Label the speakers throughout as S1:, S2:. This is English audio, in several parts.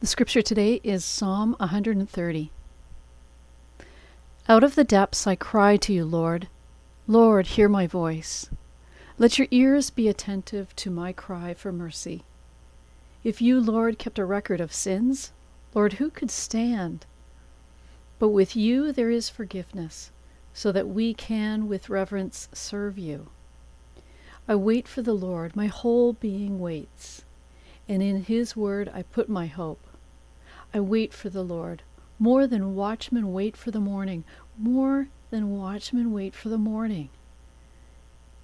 S1: The scripture today is Psalm 130. Out of the depths I cry to you, Lord. Lord, hear my voice. Let your ears be attentive to my cry for mercy. If you, Lord, kept a record of sins, Lord, who could stand? But with you there is forgiveness, so that we can with reverence serve you. I wait for the Lord, my whole being waits, and in his word I put my hope. I wait for the Lord, more than watchmen wait for the morning, more than watchmen wait for the morning.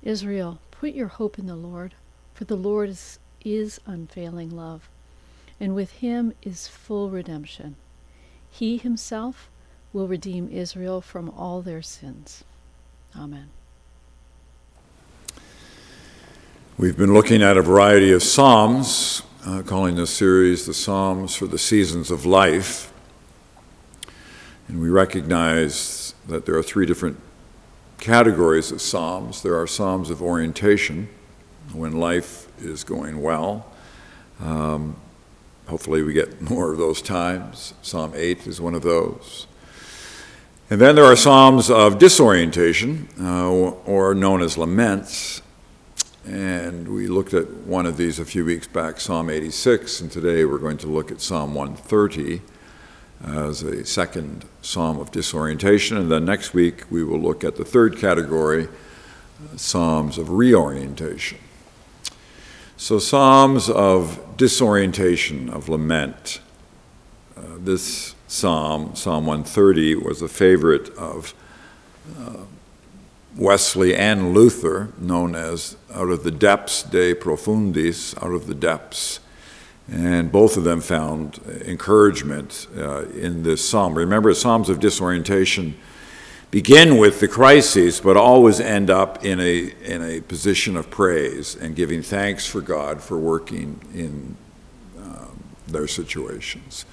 S1: Israel, put your hope in the Lord, for the Lord is, is unfailing love, and with him is full redemption. He himself will redeem Israel from all their sins. Amen.
S2: We've been looking at a variety of Psalms uh, calling this series the Psalms for the Seasons of Life. And we recognize that there are three different categories of Psalms. There are Psalms of orientation, when life is going well. Um, hopefully, we get more of those times. Psalm 8 is one of those. And then there are Psalms of disorientation, uh, or known as laments. And we looked at one of these a few weeks back, Psalm 86, and today we're going to look at Psalm 130 as a second psalm of disorientation. And then next week we will look at the third category, Psalms of reorientation. So, Psalms of disorientation, of lament. Uh, this psalm, Psalm 130, was a favorite of uh, Wesley and Luther, known as Out of the Depths de Profundis, Out of the Depths. And both of them found encouragement uh, in this psalm. Remember, Psalms of disorientation begin with the crises, but always end up in a, in a position of praise and giving thanks for God for working in uh, their situations.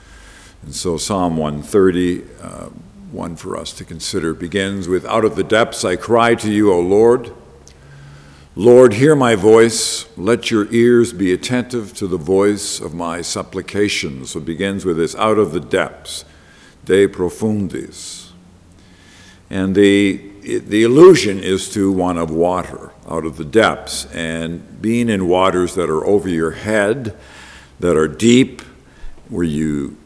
S2: And so, Psalm 130. Uh, one for us to consider begins with Out of the depths I cry to you, O Lord. Lord, hear my voice. Let your ears be attentive to the voice of my supplications. So it begins with this Out of the depths, De profundis. And the, the allusion is to one of water, out of the depths, and being in waters that are over your head, that are deep, where you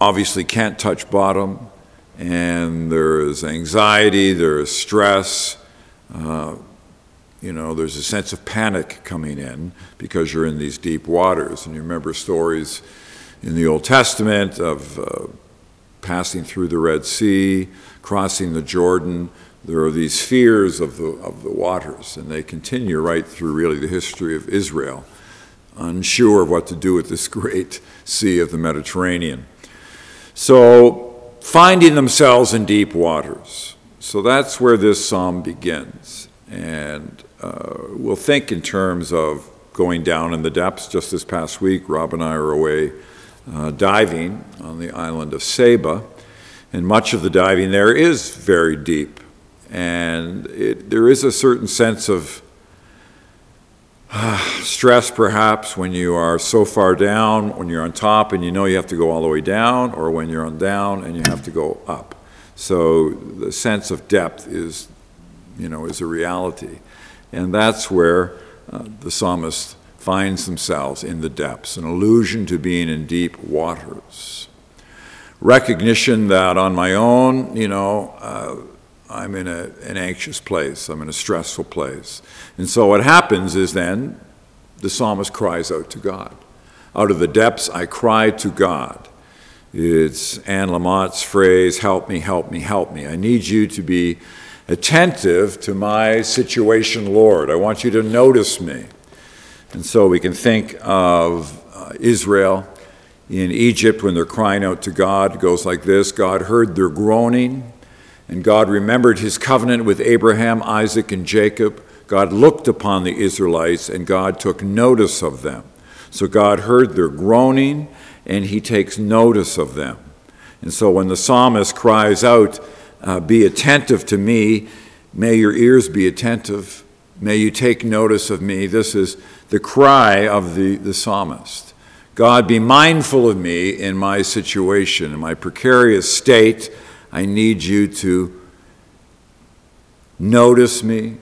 S2: obviously can't touch bottom, and there is anxiety, there is stress. Uh, you know, there's a sense of panic coming in because you're in these deep waters. And you remember stories in the Old Testament of uh, passing through the Red Sea, crossing the Jordan. There are these fears of the, of the waters, and they continue right through really the history of Israel, unsure of what to do with this great sea of the Mediterranean. So, finding themselves in deep waters. So that's where this psalm begins. And uh, we'll think in terms of going down in the depths. Just this past week, Rob and I were away uh, diving on the island of Saba. And much of the diving there is very deep. And it, there is a certain sense of stress perhaps when you are so far down, when you're on top and you know you have to go all the way down, or when you're on down and you have to go up. So the sense of depth is, you know, is a reality. And that's where uh, the psalmist finds themselves in the depths, an allusion to being in deep waters. Recognition that on my own, you know, uh, I'm in a, an anxious place, I'm in a stressful place. And so what happens is then the psalmist cries out to God. Out of the depths, I cry to God. It's Anne Lamott's phrase, help me, help me, help me. I need you to be attentive to my situation, Lord. I want you to notice me. And so we can think of uh, Israel in Egypt when they're crying out to God. It goes like this God heard their groaning and God remembered his covenant with Abraham, Isaac, and Jacob. God looked upon the Israelites and God took notice of them. So God heard their groaning and he takes notice of them. And so when the psalmist cries out, uh, Be attentive to me, may your ears be attentive, may you take notice of me, this is the cry of the, the psalmist. God, be mindful of me in my situation, in my precarious state. I need you to notice me,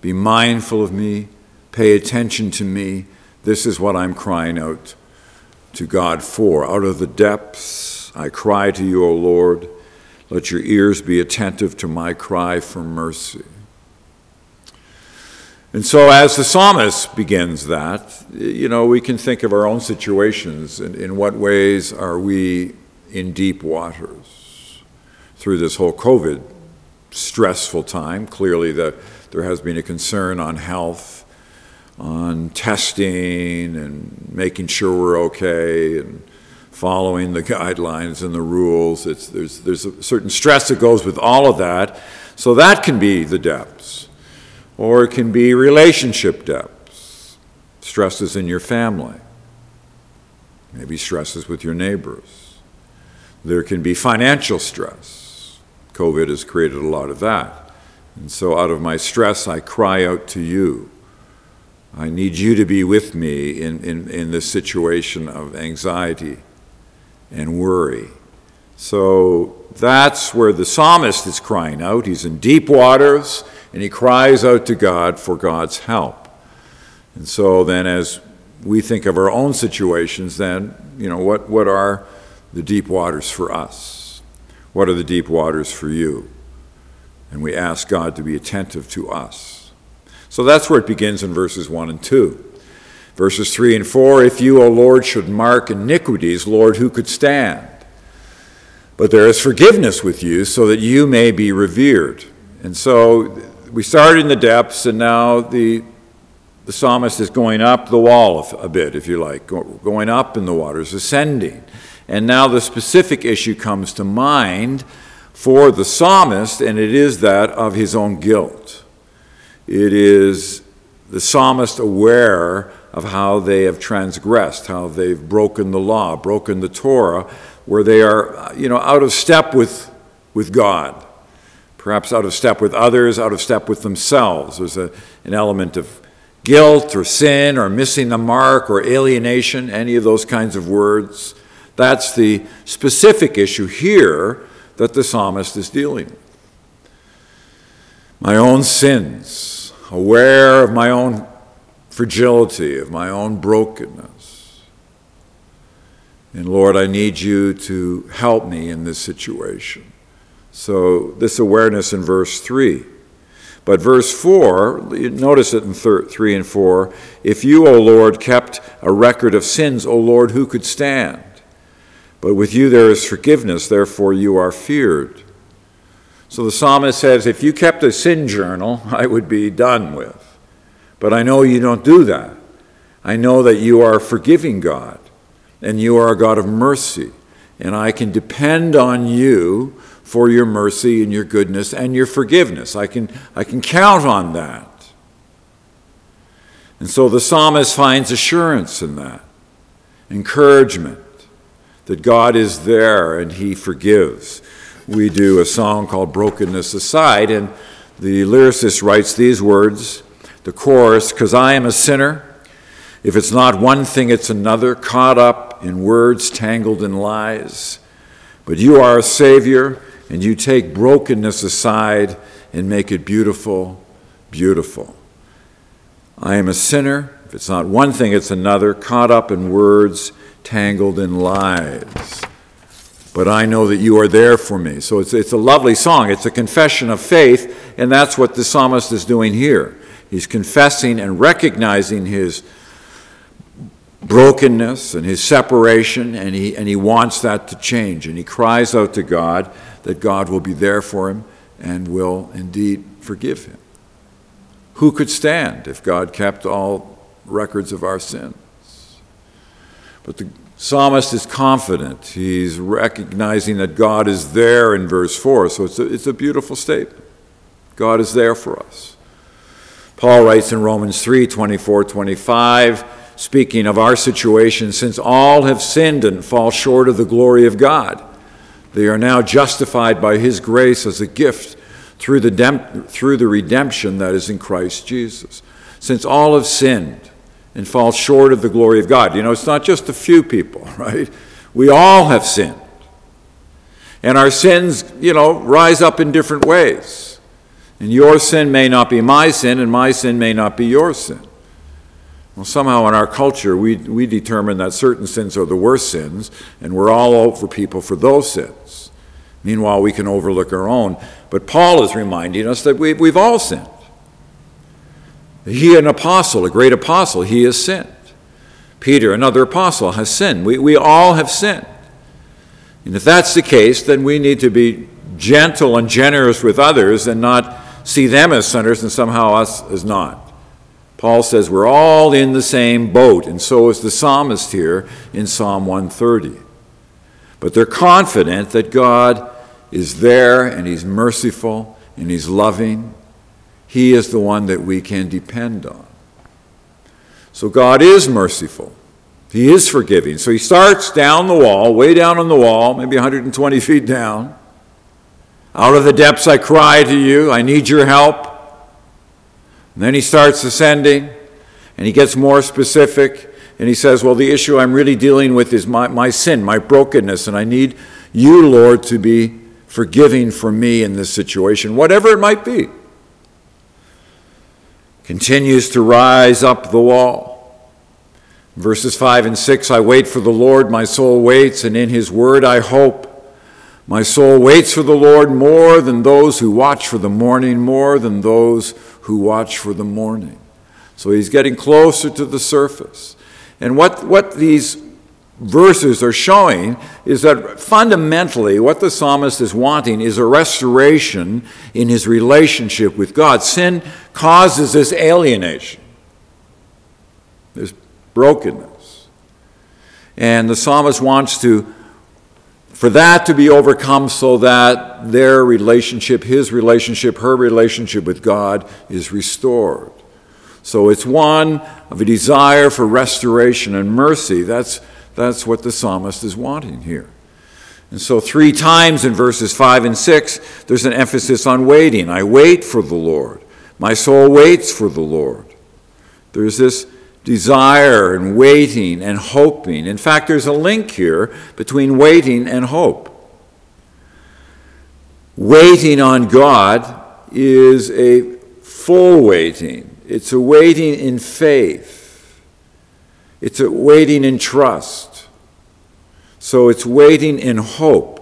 S2: be mindful of me, pay attention to me. This is what I'm crying out to God for. Out of the depths, I cry to you, O Lord. Let your ears be attentive to my cry for mercy. And so, as the psalmist begins that, you know, we can think of our own situations and in what ways are we in deep waters through this whole COVID stressful time. Clearly, that there has been a concern on health, on testing, and making sure we're okay, and following the guidelines and the rules. It's, there's, there's a certain stress that goes with all of that. So, that can be the depths or it can be relationship depths, stresses in your family, maybe stresses with your neighbors. There can be financial stress. COVID has created a lot of that. And so, out of my stress, I cry out to you. I need you to be with me in, in, in this situation of anxiety and worry. So that's where the psalmist is crying out. He's in deep waters and he cries out to God for God's help. And so then, as we think of our own situations, then, you know, what, what are the deep waters for us? What are the deep waters for you? And we ask God to be attentive to us. So that's where it begins in verses 1 and 2. Verses 3 and 4 If you, O Lord, should mark iniquities, Lord, who could stand? But there is forgiveness with you, so that you may be revered. And so we started in the depths, and now the, the psalmist is going up the wall a bit, if you like, going up in the waters, ascending. And now the specific issue comes to mind for the psalmist, and it is that of his own guilt. It is the psalmist aware of how they have transgressed, how they've broken the law, broken the Torah, where they are, you know, out of step with, with God perhaps out of step with others, out of step with themselves. There's a, an element of guilt or sin or missing the mark or alienation, any of those kinds of words. That's the specific issue here that the psalmist is dealing with. My own sins, aware of my own fragility, of my own brokenness. And Lord, I need you to help me in this situation. So, this awareness in verse 3. But verse 4, notice it in 3 and 4 If you, O Lord, kept a record of sins, O Lord, who could stand? But with you there is forgiveness, therefore you are feared. So the psalmist says, If you kept a sin journal, I would be done with. But I know you don't do that. I know that you are a forgiving God, and you are a God of mercy, and I can depend on you for your mercy and your goodness and your forgiveness. I can, I can count on that. And so the psalmist finds assurance in that, encouragement that God is there and he forgives. We do a song called Brokenness Aside, and the lyricist writes these words the chorus, because I am a sinner. If it's not one thing, it's another, caught up in words tangled in lies. But you are a Savior, and you take brokenness aside and make it beautiful, beautiful. I am a sinner. If it's not one thing, it's another, caught up in words, tangled in lies. But I know that you are there for me. So it's, it's a lovely song. It's a confession of faith, and that's what the psalmist is doing here. He's confessing and recognizing his brokenness and his separation, and he, and he wants that to change. And he cries out to God that God will be there for him and will indeed forgive him. Who could stand if God kept all records of our sins? But the psalmist is confident. He's recognizing that God is there in verse 4. So it's a, it's a beautiful statement. God is there for us. Paul writes in Romans 3 24, 25, speaking of our situation, since all have sinned and fall short of the glory of God they are now justified by His grace as a gift through the, through the redemption that is in Christ Jesus. Since all have sinned and fall short of the glory of God. You know, it's not just a few people, right? We all have sinned. And our sins, you know, rise up in different ways. And your sin may not be my sin, and my sin may not be your sin. Well, somehow in our culture, we, we determine that certain sins are the worst sins, and we're all over people for those sins. Meanwhile, we can overlook our own. But Paul is reminding us that we, we've all sinned. He, an apostle, a great apostle, he has sinned. Peter, another apostle, has sinned. We, we all have sinned. And if that's the case, then we need to be gentle and generous with others and not see them as sinners and somehow us as not. Paul says we're all in the same boat, and so is the psalmist here in Psalm 130. But they're confident that God is there and He's merciful and He's loving. He is the one that we can depend on. So God is merciful. He is forgiving. So he starts down the wall, way down on the wall, maybe 120 feet down. Out of the depths I cry to you, I need your help. And then he starts ascending, and he gets more specific, and he says, Well, the issue I'm really dealing with is my, my sin, my brokenness, and I need you, Lord, to be forgiving for me in this situation, whatever it might be. Continues to rise up the wall. Verses 5 and 6 I wait for the Lord, my soul waits, and in his word I hope. My soul waits for the Lord more than those who watch for the morning, more than those who watch for the morning. So he's getting closer to the surface. And what, what these verses are showing is that fundamentally what the psalmist is wanting is a restoration in his relationship with God. Sin causes this alienation. There's brokenness. And the psalmist wants to, for that to be overcome so that their relationship, his relationship, her relationship with God is restored. So it's one of a desire for restoration and mercy. That's, that's what the psalmist is wanting here. And so, three times in verses 5 and 6, there's an emphasis on waiting. I wait for the Lord. My soul waits for the Lord. There's this desire and waiting and hoping. In fact, there's a link here between waiting and hope. Waiting on God is a full waiting, it's a waiting in faith, it's waiting in trust. So it's waiting in hope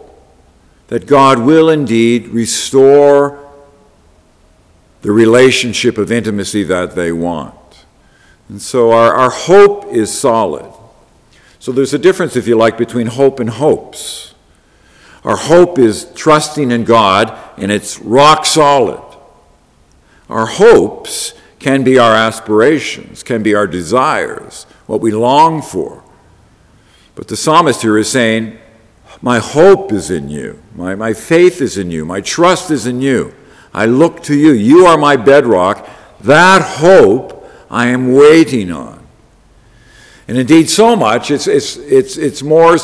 S2: that God will indeed restore the relationship of intimacy that they want. And so our, our hope is solid. So there's a difference, if you like, between hope and hopes. Our hope is trusting in God, and it's rock solid. Our hopes can be our aspirations, can be our desires, what we long for. But the psalmist here is saying, My hope is in you, my, my faith is in you, my trust is in you. I look to you. You are my bedrock. That hope I am waiting on. And indeed, so much, it's, it's, it's, it's more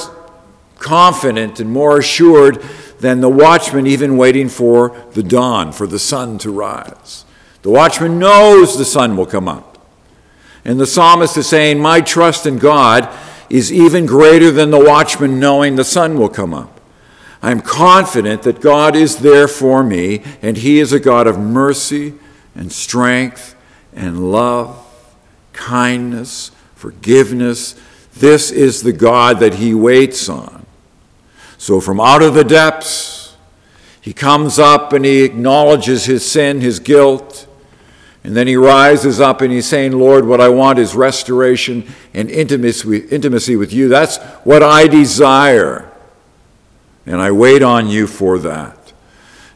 S2: confident and more assured than the watchman even waiting for the dawn, for the sun to rise. The watchman knows the sun will come up. And the psalmist is saying, My trust in God is even greater than the watchman knowing the sun will come up. I'm confident that God is there for me, and He is a God of mercy and strength and love, kindness, forgiveness. This is the God that he waits on. So from out of the depths, he comes up and he acknowledges his sin, his guilt. And then he rises up and he's saying, Lord, what I want is restoration and intimacy with you. That's what I desire. And I wait on you for that.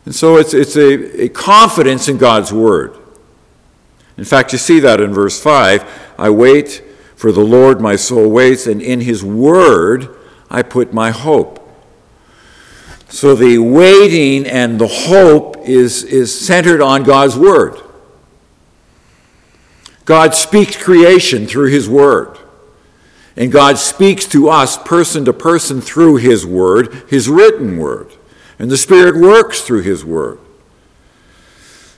S2: And so it's, it's a, a confidence in God's word. In fact, you see that in verse 5 I wait for the Lord, my soul waits, and in his word I put my hope. So the waiting and the hope is, is centered on God's word. God speaks creation through his word. And God speaks to us person to person through his word, his written word. And the Spirit works through his word.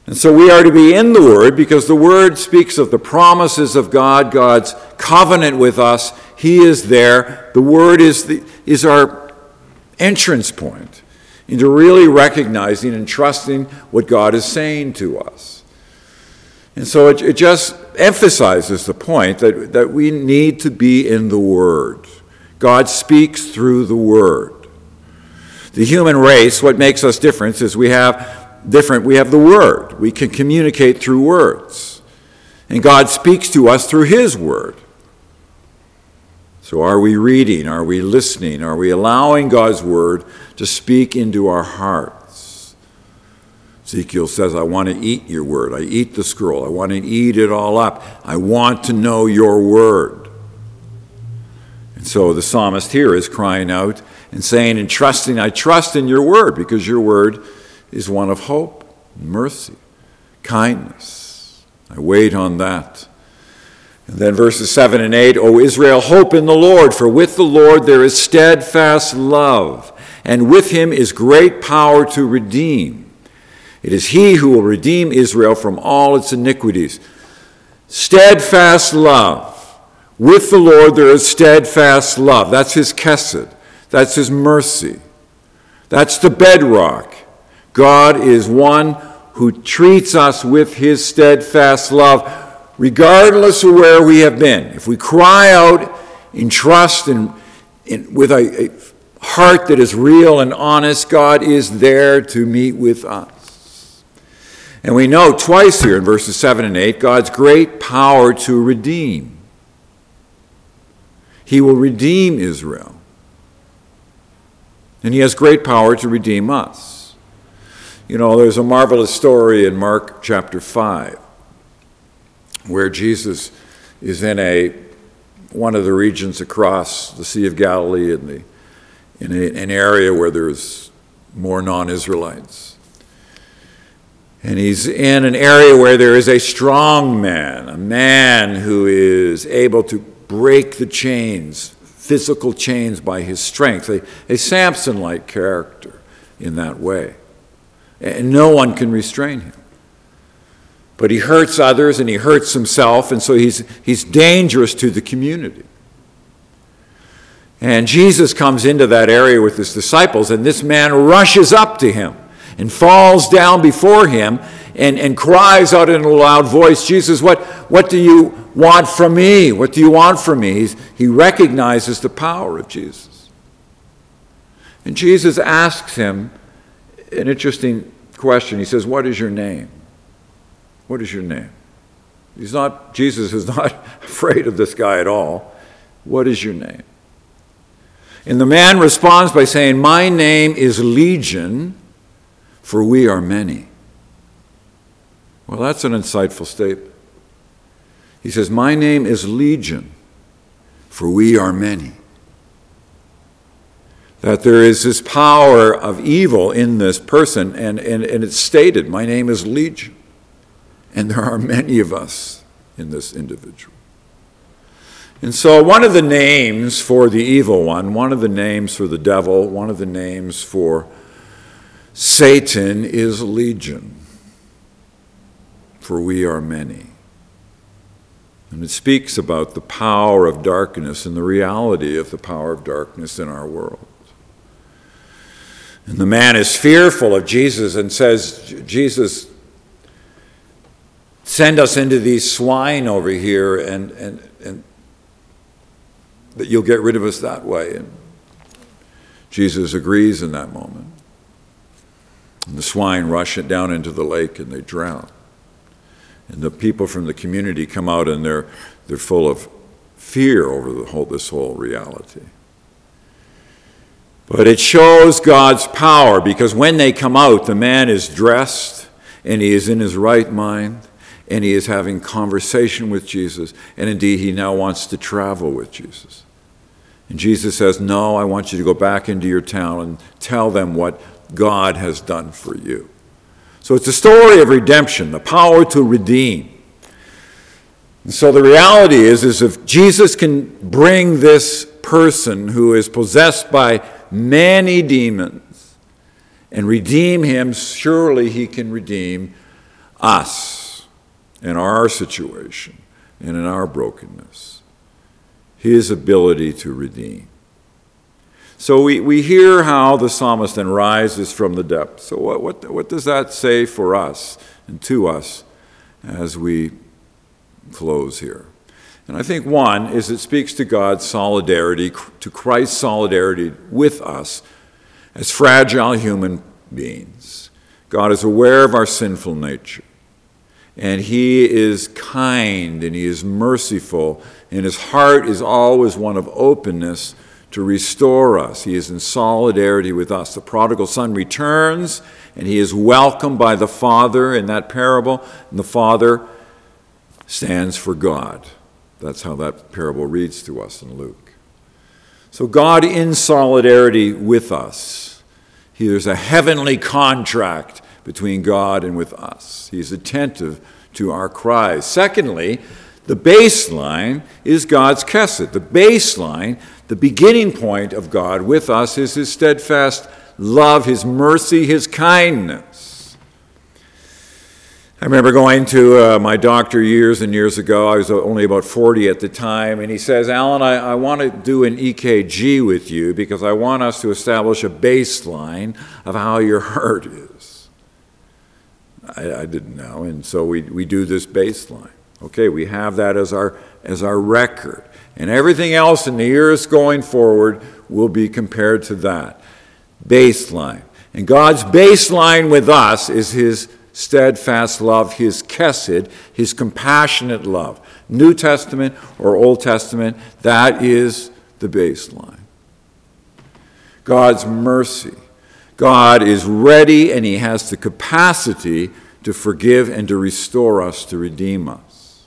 S2: And so we are to be in the Word because the Word speaks of the promises of God, God's covenant with us. He is there. The Word is, the, is our entrance point into really recognizing and trusting what God is saying to us. And so it, it just emphasizes the point that, that we need to be in the Word. God speaks through the Word. The human race, what makes us different is we have different. We have the Word. We can communicate through words. And God speaks to us through His Word. So, are we reading? Are we listening? Are we allowing God's Word to speak into our hearts? Ezekiel says, I want to eat your Word. I eat the scroll. I want to eat it all up. I want to know your Word. And so the psalmist here is crying out and saying and trusting, I trust in your Word because your Word is one of hope, mercy, kindness. I wait on that. And then verses 7 and 8 O Israel, hope in the Lord, for with the Lord there is steadfast love, and with him is great power to redeem. It is he who will redeem Israel from all its iniquities. Steadfast love. With the Lord there is steadfast love. That's his kesed. That's his mercy. That's the bedrock. God is one who treats us with his steadfast love, regardless of where we have been. If we cry out in trust and in, with a, a heart that is real and honest, God is there to meet with us. And we know twice here in verses 7 and 8 God's great power to redeem. He will redeem Israel. And he has great power to redeem us. You know, there's a marvelous story in Mark chapter 5 where Jesus is in a one of the regions across the Sea of Galilee in, the, in a, an area where there's more non Israelites. And he's in an area where there is a strong man, a man who is able to break the chains, physical chains, by his strength, a, a Samson like character in that way and no one can restrain him. But he hurts others and he hurts himself, and so he's, he's dangerous to the community. And Jesus comes into that area with his disciples, and this man rushes up to him and falls down before him and, and cries out in a loud voice, Jesus, what, what do you want from me? What do you want from me? He's, he recognizes the power of Jesus. And Jesus asks him, an interesting question. He says, What is your name? What is your name? He's not, Jesus is not afraid of this guy at all. What is your name? And the man responds by saying, My name is Legion, for we are many. Well, that's an insightful statement. He says, My name is Legion, for we are many that there is this power of evil in this person, and, and, and it's stated, My name is Legion. And there are many of us in this individual. And so, one of the names for the evil one, one of the names for the devil, one of the names for Satan is Legion, for we are many. And it speaks about the power of darkness and the reality of the power of darkness in our world. And the man is fearful of Jesus and says, Jesus, send us into these swine over here and, and, and that you'll get rid of us that way. And Jesus agrees in that moment. And the swine rush it down into the lake and they drown. And the people from the community come out and they're, they're full of fear over the whole, this whole reality. But it shows God's power because when they come out, the man is dressed and he is in his right mind and he is having conversation with Jesus. And indeed, he now wants to travel with Jesus. And Jesus says, No, I want you to go back into your town and tell them what God has done for you. So it's a story of redemption, the power to redeem. And so the reality is, is if Jesus can bring this person who is possessed by many demons and redeem him, surely he can redeem us in our situation and in our brokenness, his ability to redeem. So we, we hear how the psalmist then rises from the depths. So, what, what, what does that say for us and to us as we close here? And I think one is it speaks to God's solidarity, to Christ's solidarity with us as fragile human beings. God is aware of our sinful nature, and He is kind and He is merciful, and His heart is always one of openness to restore us. He is in solidarity with us. The prodigal son returns, and he is welcomed by the Father in that parable, and the Father stands for God. That's how that parable reads to us in Luke. So, God in solidarity with us. There's a heavenly contract between God and with us. He's attentive to our cries. Secondly, the baseline is God's kesed. The baseline, the beginning point of God with us is his steadfast love, his mercy, his kindness. I remember going to uh, my doctor years and years ago. I was only about 40 at the time, and he says, Alan, I, I want to do an EKG with you because I want us to establish a baseline of how your heart is. I, I didn't know, and so we, we do this baseline. Okay, we have that as our, as our record. And everything else in the years going forward will be compared to that. Baseline. And God's baseline with us is His steadfast love, his kesed, his compassionate love. New Testament or Old Testament, that is the baseline. God's mercy. God is ready and he has the capacity to forgive and to restore us, to redeem us.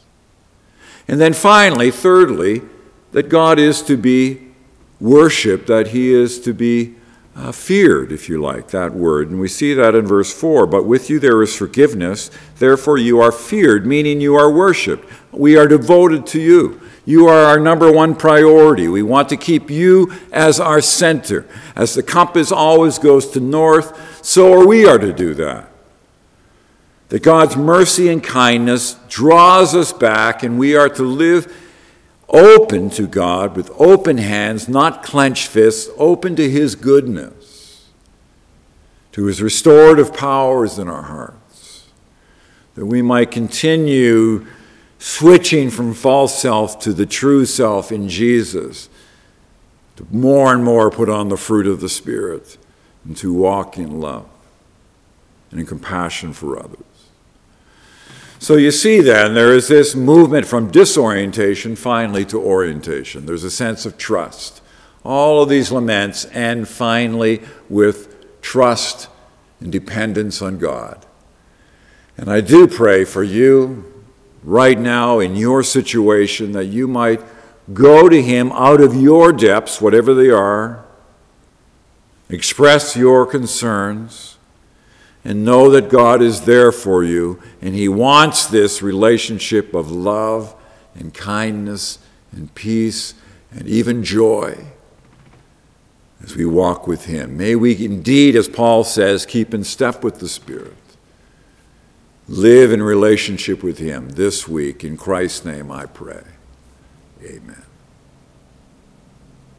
S2: And then finally, thirdly, that God is to be worshiped, that he is to be uh, feared, if you like, that word. And we see that in verse 4. But with you there is forgiveness, therefore you are feared, meaning you are worshiped. We are devoted to you. You are our number one priority. We want to keep you as our center. As the compass always goes to north, so are we are to do that. That God's mercy and kindness draws us back, and we are to live open to God with open hands, not clenched fists, open to His goodness, to His restorative powers in our hearts, that we might continue switching from false self to the true self in Jesus, to more and more put on the fruit of the Spirit, and to walk in love and in compassion for others. So you see then, there is this movement from disorientation finally to orientation. There's a sense of trust. All of these laments end finally with trust and dependence on God. And I do pray for you right now in your situation that you might go to Him out of your depths, whatever they are, express your concerns and know that God is there for you, and He wants this relationship of love and kindness and peace and even joy as we walk with Him. May we indeed, as Paul says, keep in step with the Spirit. Live in relationship with Him this week. In Christ's name I pray. Amen.